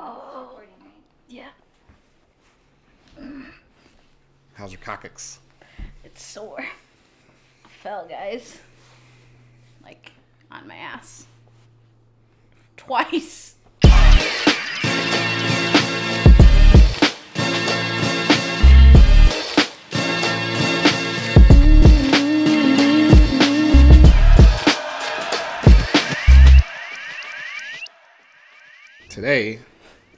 Oh, yeah. How's your coccyx? It's sore. I fell, guys. Like, on my ass. Twice. Today,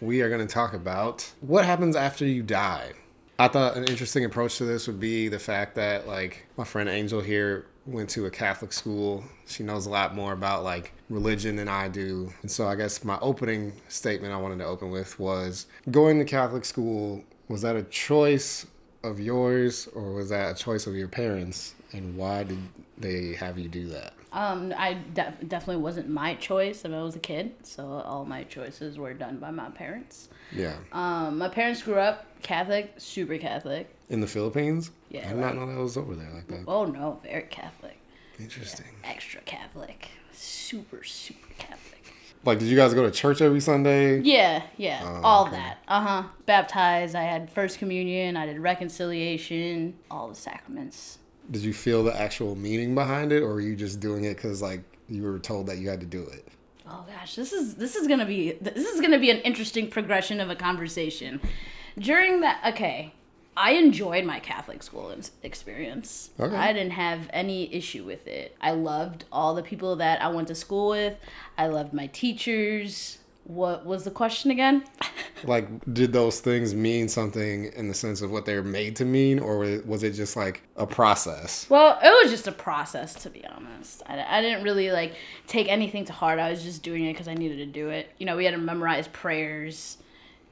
we are going to talk about what happens after you die. I thought an interesting approach to this would be the fact that, like, my friend Angel here went to a Catholic school. She knows a lot more about, like, religion than I do. And so I guess my opening statement I wanted to open with was going to Catholic school, was that a choice of yours or was that a choice of your parents? And why did they have you do that? Um, I de- definitely wasn't my choice when I was a kid, so all my choices were done by my parents. Yeah. Um, my parents grew up Catholic, super Catholic. In the Philippines? Yeah, I did not know that was over there like that. Oh no, very Catholic, Interesting. extra Catholic, super super Catholic. Like, did you guys go to church every Sunday? Yeah, yeah, Oh, all okay. that. Uh huh. Baptized. I had first communion. I did reconciliation. All the sacraments. Did you feel the actual meaning behind it, or were you just doing it because like you were told that you had to do it? Oh gosh, this is this is gonna be this is gonna be an interesting progression of a conversation. During that, okay, I enjoyed my Catholic school experience. Okay. I didn't have any issue with it. I loved all the people that I went to school with. I loved my teachers. What was the question again? Like, did those things mean something in the sense of what they're made to mean, or was it just like a process? Well, it was just a process, to be honest. I, I didn't really like take anything to heart. I was just doing it because I needed to do it. You know, we had to memorize prayers,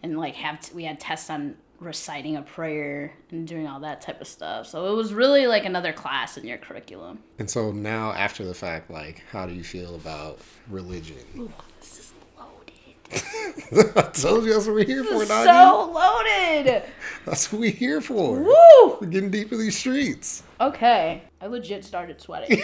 and like have t- we had tests on reciting a prayer and doing all that type of stuff. So it was really like another class in your curriculum. And so now, after the fact, like, how do you feel about religion? Ooh, this is. I told you that's what we're here for, This so loaded. That's what we're here for. Woo! We're getting deep in these streets. Okay, I legit started sweating.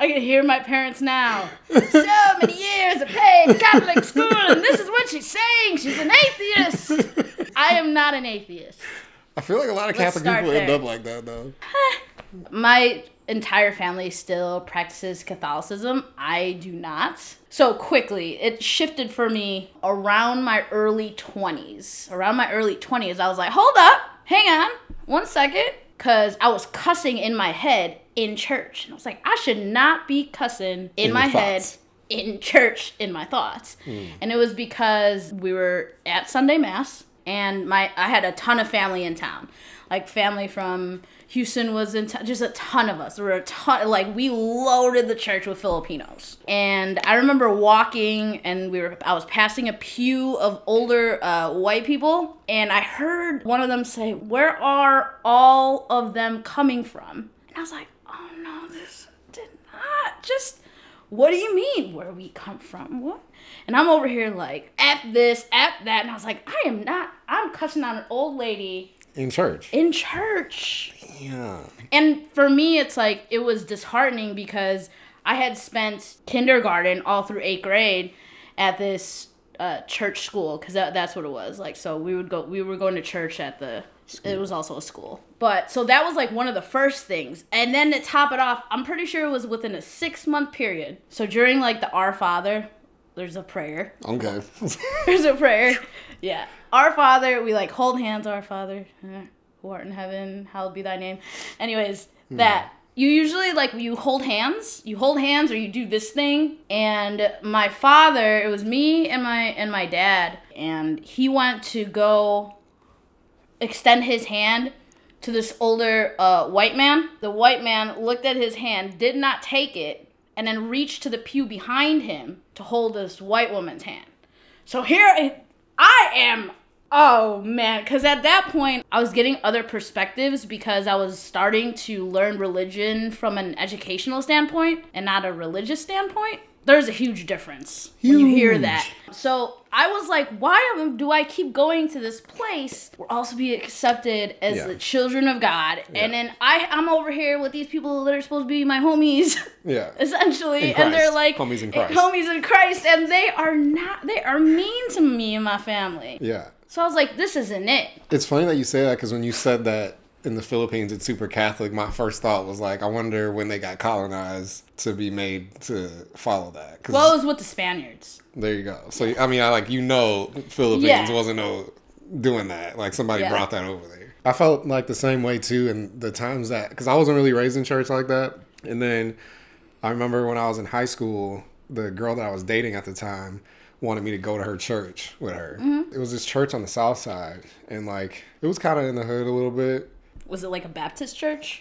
I can hear my parents now. So many years of paid Catholic school, and this is what she's saying. She's an atheist. I am not an atheist. I feel like a lot of Let's Catholic people end there. up like that, though. My entire family still practices Catholicism. I do not. So quickly, it shifted for me around my early 20s. Around my early 20s, I was like, hold up, hang on, one second. Because I was cussing in my head in church. And I was like, I should not be cussing in, In my head in church in my thoughts. Hmm. And it was because we were at Sunday Mass and my I had a ton of family in town. Like family from Houston was in town, just a ton of us. There were a ton like we loaded the church with Filipinos. And I remember walking and we were I was passing a pew of older uh, white people and I heard one of them say, "Where are all of them coming from?" And I was like, "Oh no, this did not just what do you mean where we come from what and i'm over here like f this f that and i was like i am not i'm cussing out an old lady In church. in church. Yeah. and for me it's like it was disheartening because i had spent kindergarten all through eighth grade at this uh, church school because that, that's what it was. Like so we would go we were going to church at the it was also a school. But so that was like one of the first things. And then to top it off i'm pretty sure it was within a six month period. So during like the our father there's a prayer Okay. there's a prayer. Yeah. Our Father, we like hold hands, Our Father, eh, who art in heaven, hallowed be thy name. Anyways, that you usually like you hold hands, you hold hands or you do this thing. And my father, it was me and my and my dad, and he went to go extend his hand to this older uh, white man. The white man looked at his hand, did not take it, and then reached to the pew behind him to hold this white woman's hand. So here I, am. Oh man, because at that point I was getting other perspectives because I was starting to learn religion from an educational standpoint and not a religious standpoint. There's a huge difference when you hear that. So I was like, why do I keep going to this place? We're also be accepted as Yeah. the children of God, Yeah. and then I I'm over here with these people that are supposed to be my homies. Yeah. essentially, and they're like Homies in eh, Christ. homies in Christ, and they are not. They are mean to me and my family. Yeah. So I was like, this isn't it. It's funny that you say that because when you said that in the Philippines it's super Catholic, my first thought was like, I wonder when they got colonized to be made to follow that. Well, it was with the Spaniards. there you go. So I mean, I like you know, Philippines Yeah. wasn't no doing that. Like somebody Yeah. brought that over there. I felt like the same way too. in the times that because I wasn't really raised in church like that, and then I remember when I was in high school, the girl that I was dating at the time wanted me to go to her church with her. Mm-hmm. It was this church on the south side, and like it was kind of in the hood a little bit. Was it like a Baptist church?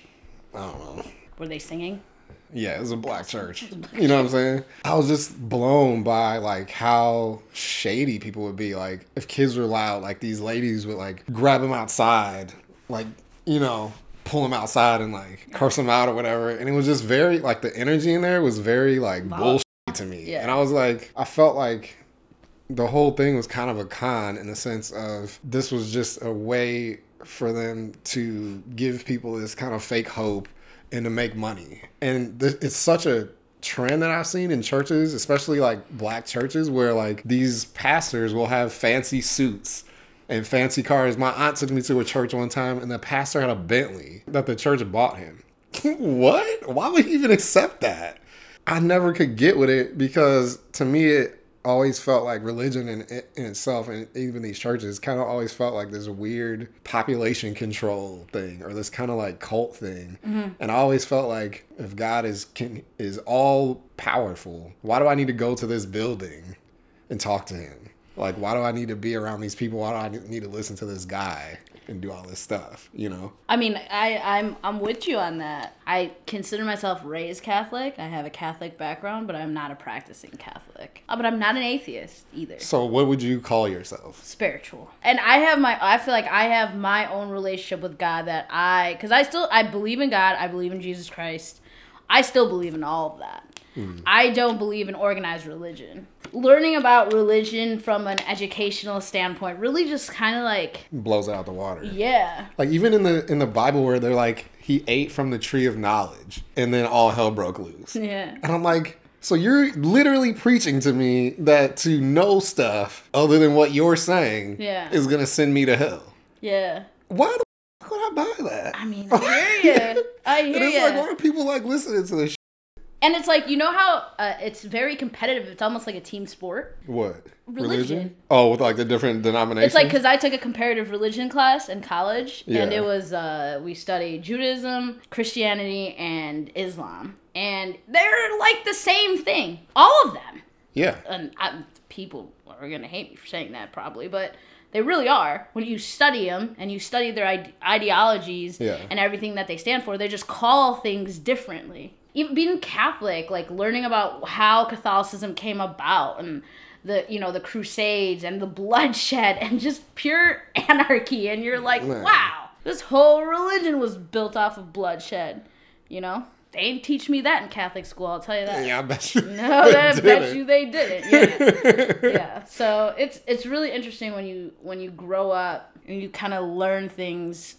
I don't know. Were they singing? Yeah, it was a black church. You know what I'm saying? I was just blown by like how shady people would be. Like if kids were loud, like these ladies would like grab them outside, like you know, pull them outside and like curse them out or whatever. And it was just very like the energy in there was very like bullshit to me. Yeah. And I was like, I felt like the whole thing was kind of a con in the sense of this was just a way for them to give people this kind of fake hope and to make money. And th- it's such a trend that I've seen in churches, especially like black churches, where like these pastors will have fancy suits and fancy cars. My aunt took me to a church one time, and the pastor had a Bentley that the church bought him. what? Why would he even accept that? I never could get with it because to me it always felt like religion in, in itself and even these churches kind of always felt like this weird population control thing or this kind of like cult thing. Mm-hmm. And i always felt like if god is can, is all powerful why do i need to go to this building and talk to him? Like why do i need to be around these people? Why do i need to listen to this guy and do all this stuff you know I mean, I, I'm I'm with you on that. I consider myself raised Catholic. I have a Catholic background, but I'm not a practicing Catholic. Uh, but I'm not an atheist either. so what would you call yourself Spiritual. And I have my I feel like I have my own relationship with God that I cuz I still I believe in God, I believe in Jesus Christ. I still believe in all of that. Mm. I don't believe in organized religion. Learning about religion from an educational standpoint really just kind of like blows it out the water yeah. Like even in the in the Bible where they're like he ate from the tree of knowledge and then all hell broke loose. Yeah. And I'm like, so you're literally preaching to me that to know stuff other than what you're saying Yeah. is gonna send me to hell. Yeah. Why the f- would I buy that? I mean, I hear you. I hear it's you. like, why are people like listening to this? And it's like you know how uh, it's very competitive. It's almost like a team sport. What Religion. Oh, with like the different denominations. It's like because I took a comparative religion class in college, and it was uh, we studied Judaism, Christianity, and Islam, and they're like the same thing, all of them. yeah, And I, people are gonna hate me for saying that probably, but they really are. When you study them and you study their ide- ideologies Yeah. and everything that they stand for, they just call things differently. Even being Catholic, like learning about how Catholicism came about and the you know the Crusades and the bloodshed and just pure anarchy, and you're like, Man. wow, this whole religion was built off of bloodshed. You know, they didn't teach me that in Catholic school. I'll tell you that. yeah, I bet you. No, they that bet you they didn't. Yeah. yeah. So it's it's really interesting when you when you grow up and you kind of learn things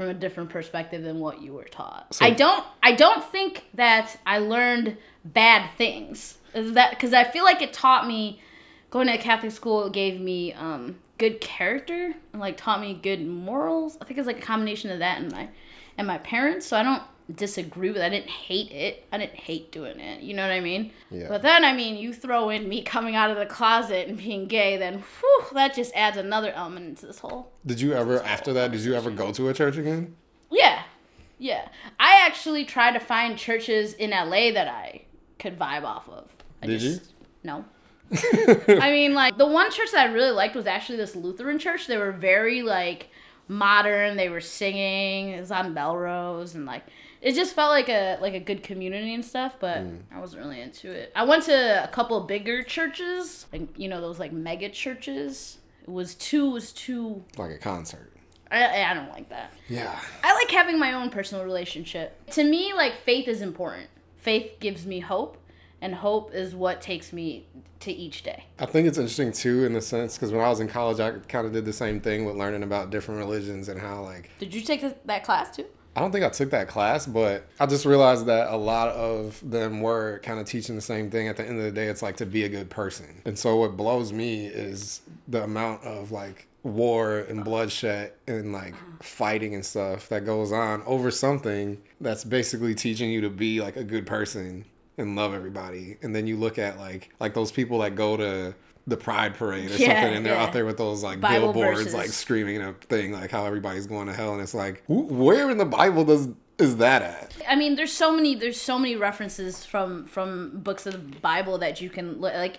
from a different perspective than what you were taught. So- I don't I don't think that I learned bad things. Is that because I feel like it taught me going to a Catholic school gave me um good character and like taught me good morals. I think it's like a combination of that and my and my parents. So I don't disagree with. I didn't hate it. I didn't hate doing it. You know what I mean? Yeah. But then I mean, you throw in me coming out of the closet and being gay, then whew, that just adds another element into this whole. Did you ever after that? Did you ever go to a church again? Yeah, yeah. I actually tried to find churches in LA that I could vibe off of. I Did you? No. I mean, like the one church that I really liked was actually this Lutheran church. They were very like modern. They were singing. It was on Melrose, and like it just felt like a like a good community and stuff. But Mm. I wasn't really into it. I went to a couple of bigger churches, like you know those like mega churches. It was too was too. Like a concert. I, I don't like that. Yeah. I like having my own personal relationship. To me, like faith is important. Faith gives me hope, and hope is what takes me to each day. I think it's interesting too, in the sense because when I was in college, I kind of did the same thing with learning about different religions and how like. Did you take that class too? I don't think I took that class, but I just realized that a lot of them were kind of teaching the same thing. At the end of the day, it's like to be a good person. And so what blows me is the amount of like war and bloodshed and like fighting and stuff that goes on over something that's basically teaching you to be like a good person and love everybody. And then you look at like like those people that go to the pride parade or Yeah, something and they're yeah. out there with those like Bible billboards verses. like screaming a thing like how everybody's going to hell and it's like wh- where in the bible does is that at I mean, there's so many there's so many references from from books of the Bible that you can li- like.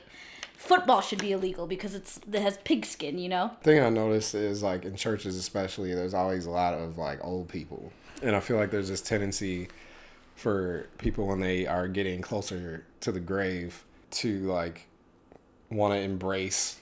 Football should be illegal because it's it has pigskin, you know. thing i notice is like in churches especially there's always a lot of like old people and i feel like there's this tendency for people when they are getting closer to the grave to like want to embrace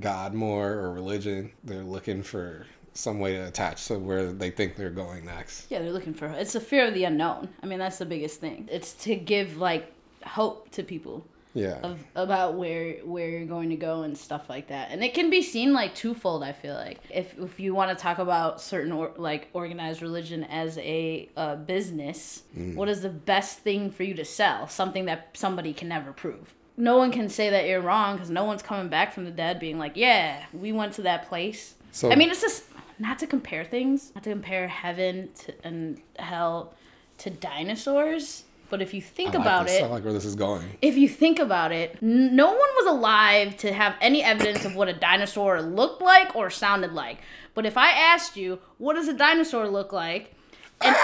god more or religion they're looking for some way to attach to where they think they're going next Yeah, they're looking for it's a fear of the unknown. I mean, that's the biggest thing. It's to give like hope to people yeah of about where where you're going to go and stuff like that. And it can be seen like twofold. I feel like if if you want to talk about certain or, like organized religion as a uh, business, what is the best thing for you to sell? Something that somebody can never prove. No one can say that you're wrong because no one's coming back from the dead being like, yeah, we went to that place. So- I mean, it's just not to compare things, not to compare heaven to, and hell to dinosaurs. But if you think like about this. it, i like where this is going if you think about it, no one was alive to have any evidence of what a dinosaur looked like or sounded like. But if I asked you, what does a dinosaur look like? And,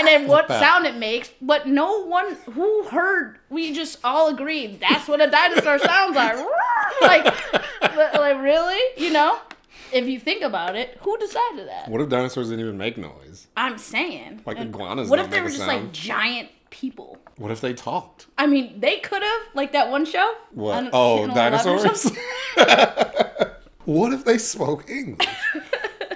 and then what sound it makes, but no one who heard, we just all agreed that's what a dinosaur sounds like. like, like, really? You know? If you think about it, who decided that? what if dinosaurs didn't even make noise I'm saying. Like iguanas What if they were just sound. like giant people? what if they talked I mean, they could have, like that one show. What? on Oh, dinosaurs? what if they spoke English?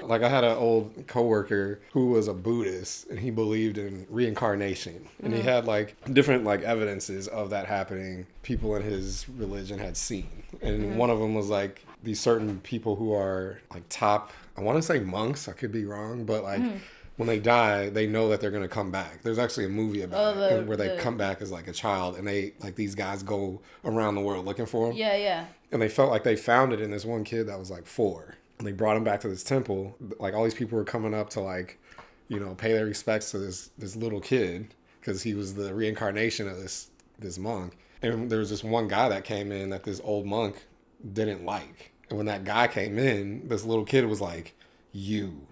Like I had an old coworker who was a Buddhist and he believed in reincarnation. And Mm-hmm. he had like different like evidences of that happening people in his religion had seen. And Mm-hmm. one of them was like these certain people who are like top I want to say monks, I could be wrong, but like Mm-hmm. when they die, they know that they're gonna come back. There's actually a movie about Oh, it the- where they the- come back as like a child, and they like these guys go around the world looking for them Yeah, yeah. and they felt like they found it in this one kid that was like four they brought him back to this temple like all these people were coming up to like you know pay their respects to this this little kid because he was the reincarnation of this this monk. And there was this one guy that came in that this old monk didn't like. And when that guy came in this little kid was like you.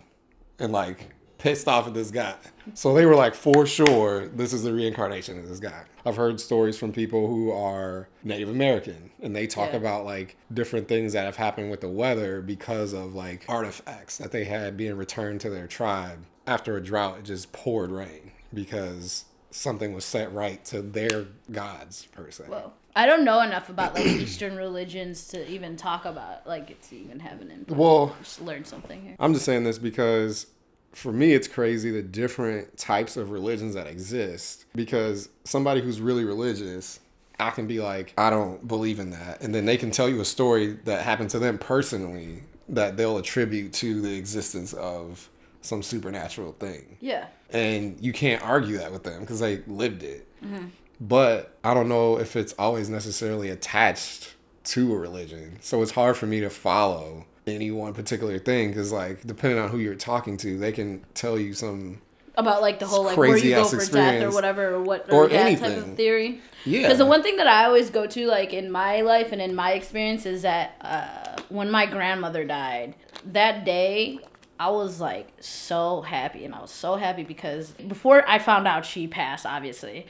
And like pissed off at this guy. So they were like, for sure, this is the reincarnation of this guy. I've heard stories from people who are Native American and they talk Yeah. about like different things that have happened with the weather because of like artifacts that they had being returned to their tribe. After a drought, it just poured rain because something was set right to their gods, per se. Whoa. I don't know enough about like Eastern religions to even talk about like it's even having an impact. Well, Just learn something here. I'm just saying this because for me, it's crazy the different types of religions that exist. Because somebody who's really religious, I can be like, I don't believe in that. And then they can tell you a story that happened to them personally that they'll attribute to the existence of some supernatural thing. Yeah. And you can't argue that with them because they lived it. Mm-hmm. But I don't know if it's always necessarily attached to a religion. So it's hard for me to follow any one particular thing because, like, depending on who you're talking to, they can tell you some. About like the whole like where you go for death or whatever or what Or yeah, type anything. of theory. Yeah. Because the one thing that I always go to, like in my life and in my experience, is that uh, when my grandmother died, that day I was like so happy, and I was so happy because before I found out she passed, obviously,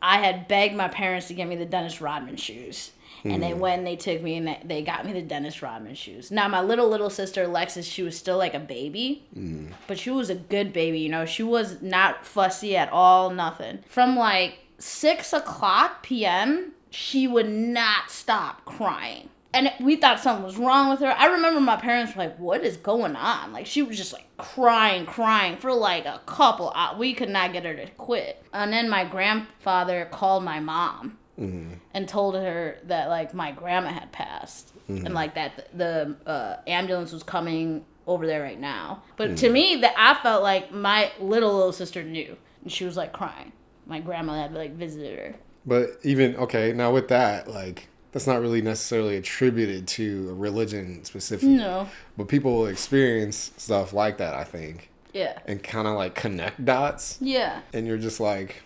I had begged my parents to get me the Dennis Rodman shoes. And then hmm. when they took me and they- got me the Dennis Rodman shoes. Now my little little sister Alexis, she was still like a baby, hmm. but she was a good baby. You know, she was not fussy at all, nothing. From like six o'clock p.m., she would not stop crying. And we thought something was wrong with her. I remember my parents were like, What is going on? Like, she was just like crying, crying for like a couple hours. We could not get her to quit. And then my grandfather called my mom Mm-hmm. and told her that like my grandma had passed and mm-hmm. like that the uh, ambulance was coming over there right now. But to mm-hmm. me, that I felt like my little little sister knew, and she was like crying. My grandma had like visited her. But even okay, now with that, like that's not really necessarily attributed to a religion specifically. No. But people will experience stuff like that, I think, Yeah. and kind of like connect dots, Yeah. and you're just like,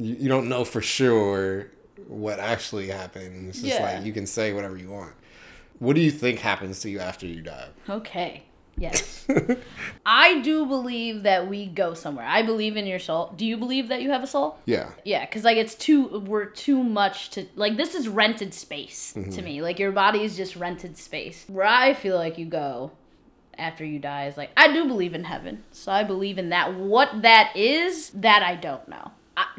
you, you don't know for sure what actually happened. It's just Yeah. like you can say whatever you want. What do you think happens to you after you die? Okay. Yes. I do believe that we go somewhere. I believe in your soul. Do you believe that you have a soul? Yeah. Yeah, because like it's too we're too much to like this is rented space to mm-hmm. me. Like your body is just rented space. Where I feel like you go after you die is like I do believe in heaven, so I believe in that. What that is, that I don't know.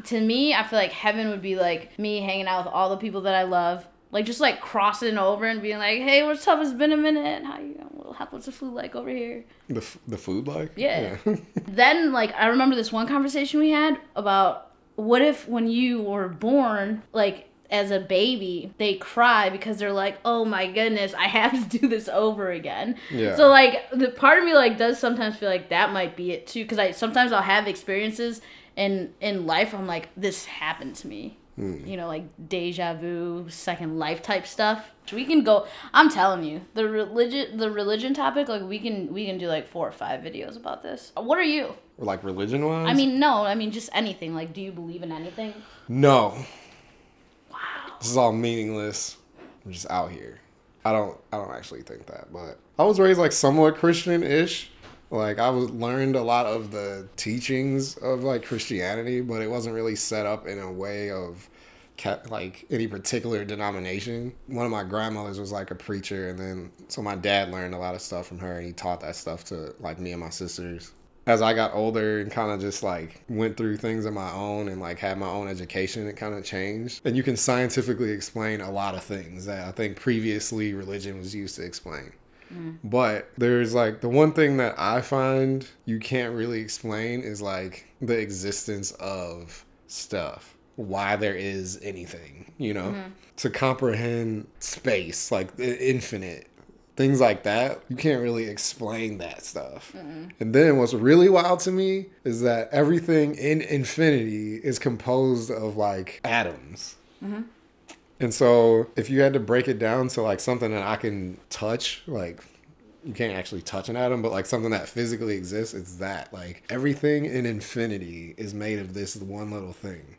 To me, I feel like heaven would be like me hanging out with all the people that I love. Like just like crossing over and being like, "Hey, what's up? It's been a minute. How you? How, what's the food like over here?" The, f- the food like? Yeah. then like I remember this one conversation we had about what if when you were born, like as a baby, they cry because they're like, "Oh my goodness, I have to do this over again." Yeah. So like the part of me like does sometimes feel like that might be it too cuz I sometimes I'll have experiences in in life I'm like this happened to me. Hmm. You know, like deja vu, second life type stuff. We can go. I'm telling you, the religion, the religion topic. Like we can, we can do like four or five videos about this. What are you? Like religion wise? I mean, no. I mean, just anything. Like, do you believe in anything? no. Wow. This is all meaningless. I'm just out here. I don't I don't actually think that, but I was raised like somewhat Christian-ish. Like I was learned a lot of the teachings of like Christianity, but it wasn't really set up in a way of like any particular denomination. One of my grandmothers was like a preacher, and then so my dad learned a lot of stuff from her, and he taught that stuff to like me and my sisters. As I got older and kind of just like went through things on my own and like had my own education, it kind of changed. And you can scientifically explain a lot of things that I think previously religion was used to explain. Mm. But there's like the one thing that I find you can't really explain is like the existence of stuff, why there is anything, you know, mm-hmm. to comprehend space, like the infinite, things like that. You can't really explain that stuff. And then what's really wild to me is that everything in infinity is composed of like atoms. Mm-hmm. And so if you had to break it down to like something that I can touch, like you can't actually touch an atom, but like something that physically exists, it's that. Like everything in infinity is made of this one little thing.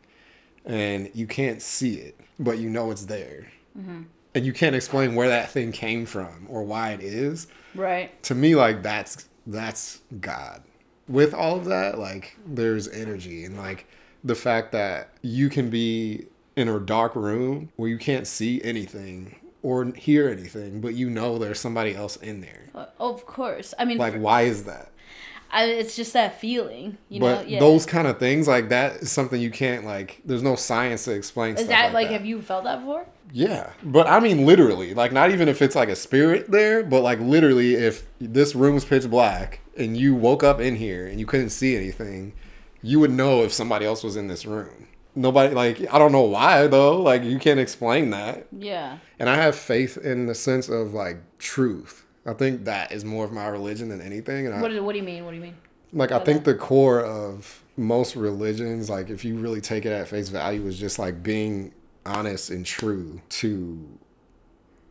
And you can't see it, but you know it's there. Mm-hmm. And you can't explain where that thing came from or why it is. Right. To me, like that's that's God. With all of that, like there's energy and like the fact that you can be in a dark room where you can't see anything or hear anything, but you know there's somebody else in there. Uh, Of course. I mean, Like, why is that? I, it's just that feeling. You but know. Yeah. those kind of things, like that, is something you can't like. There's no science to explain. is that like, that. have you felt that before? Yeah, but I mean literally, like not even if it's like a spirit there, but like literally, if this room was pitch black and you woke up in here and you couldn't see anything, you would know if somebody else was in this room. Nobody like I don't know why though. Like you can't explain that. Yeah. And I have faith in the sense of like truth. I think that is more of my religion than anything. And What, do- what do you mean? What do you mean? like I think the core of most religions, like if you really take it at face value, is just like being honest and true to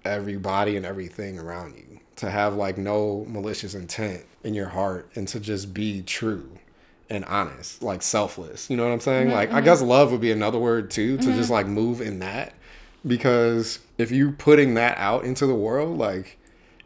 everybody and everything around you. To have like no malicious intent in your heart and to just be true and honest, like selfless. You know what I'm saying? Mm-hmm. like I guess mm-hmm. love would be another word too, to just mm-hmm. like move in that. Because if you're putting that out into the world, like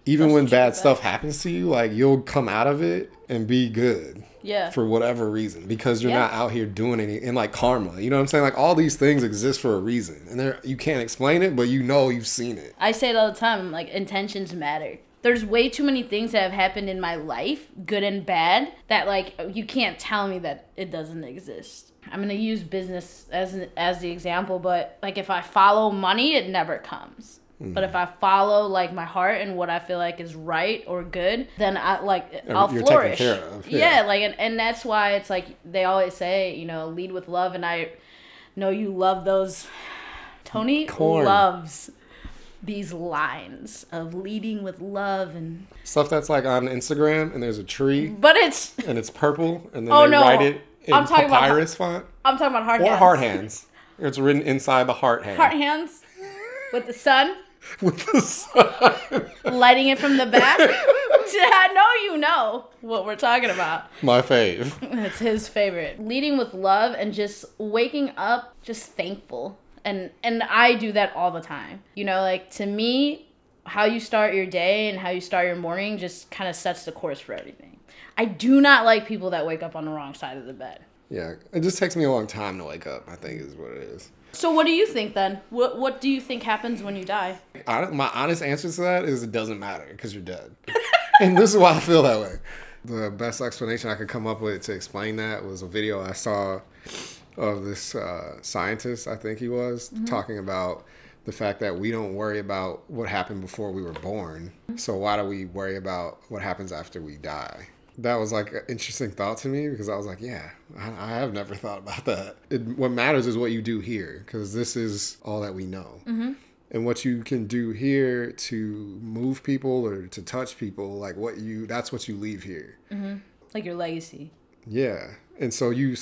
even That's when bad stuff happens to you, like you'll come out of it and be good Yeah. for whatever reason because you're Yeah. not out here doing any and like karma. You know what I'm saying? Like all these things exist for a reason, and there you can't explain it, but you know you've seen it. I say it all the time. Like intentions matter. There's way too many things that have happened in my life, good and bad, that like you can't tell me that it doesn't exist. I'm gonna use business as an, as the example, but like if I follow money, it never comes. Mm. But if I follow like my heart and what I feel like is right or good, then I like I'll you're flourish. Yeah. yeah. like and, and that's why it's like they always say, you know, lead with love, and I know you love those. Tony Corn. loves these lines of leading with love and Stuff that's like on Instagram and there's a tree but it's and it's purple and then Oh, they no. write it in I'm talking about- papyrus font I'm talking about heart or hands. heart hands. It's written inside the heart hand Heart hands with the sun with the sun. lighting it from the back. I know you know what we're talking about. My fave. It's his favorite. Leading with love and just waking up just thankful. And and I do that all the time. You know, like to me, how you start your day and how you start your morning just kind of sets the course for everything. I do not like people that wake up on the wrong side of the bed. Yeah, it just takes me a long time to wake up. I think is what it is. So what do you think then? What what do you think happens when you die? My honest answer to that is it doesn't matter because you're dead. and this is why I feel that way. The best explanation I could come up with to explain that was a video I saw of this uh, scientist, I think he was, mm-hmm. talking about the fact that we don't worry about what happened before we were born. Mm-hmm. So why do we worry about what happens after we die? That was like an interesting thought to me because I was like, yeah, I, I have never thought about that. It, what matters is what you do here because this is all that we know mm-hmm. and what you can do here to move people or to touch people like what you that's what you leave here Like your legacy. yeah and so you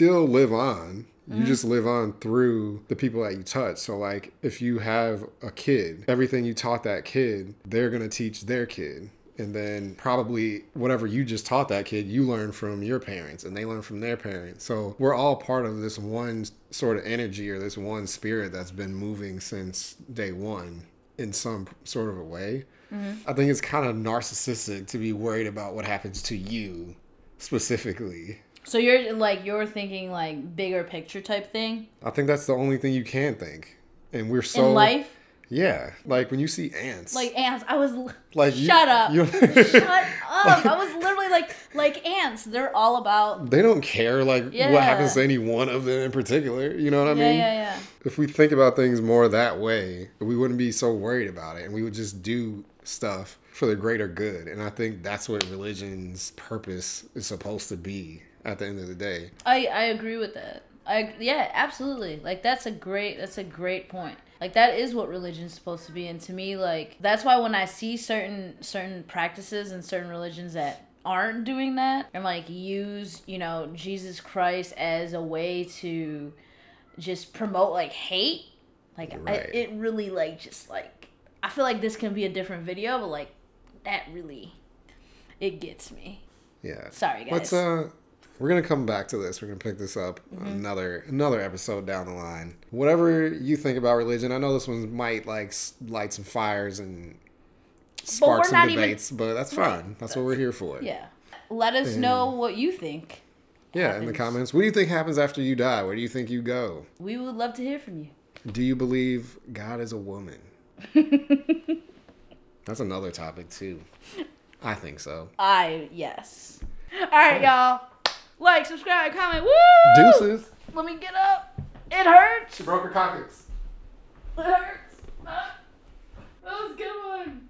still live on. You mm-hmm. just live on through the people that you touch. So like if you have a kid everything you taught that kid they're going to teach their kid. And then probably whatever you just taught that kid you learn from your parents and they learn from their parents. So we're all part of this one sort of energy or this one spirit that's been moving since day one in some sort of a way. Mm-hmm. I think it's kind of narcissistic to be worried about what happens to you specifically So you're like you're thinking like bigger picture type thing i think that's the only thing you can think and we're so in life. yeah like when you see ants Like ants. I was like you- shut up. you- Shut up. I was literally like like ants. They're all about they don't care like Yeah. what happens to any one of them in particular you know what i Yeah, mean yeah, yeah. if we think about things more that way we wouldn't be so worried about it and we would just do stuff for the greater good and i think that's what religion's purpose is supposed to be at the end of the day I I agree with that. I yeah, absolutely. Like that's a great that's a great point. Like that is what religion's supposed to be and to me like that's why when I see certain certain practices and certain religions that aren't doing that and like use, you know, Jesus Christ as a way to just promote like hate, like I, it really like just like I feel like this can be a different video, but like that really it gets me. yeah Sorry guys. let's uh we're gonna come back to this we're gonna pick this up Mm-hmm. another another episode down the line whatever you think about religion i know this one might like light some fires and spark some not even- debates but that's fine that's what we're here for yeah. Let us know what you think. yeah in the comments what do you think happens after you die where do you think you go We would love to hear from you. do you believe god is a woman that's another topic too i think so I yes. All right, y'all. Like, subscribe, comment. Woo! deuces Let me get up. It hurts. she broke her coccyx It hurts. Ah, that was a good one.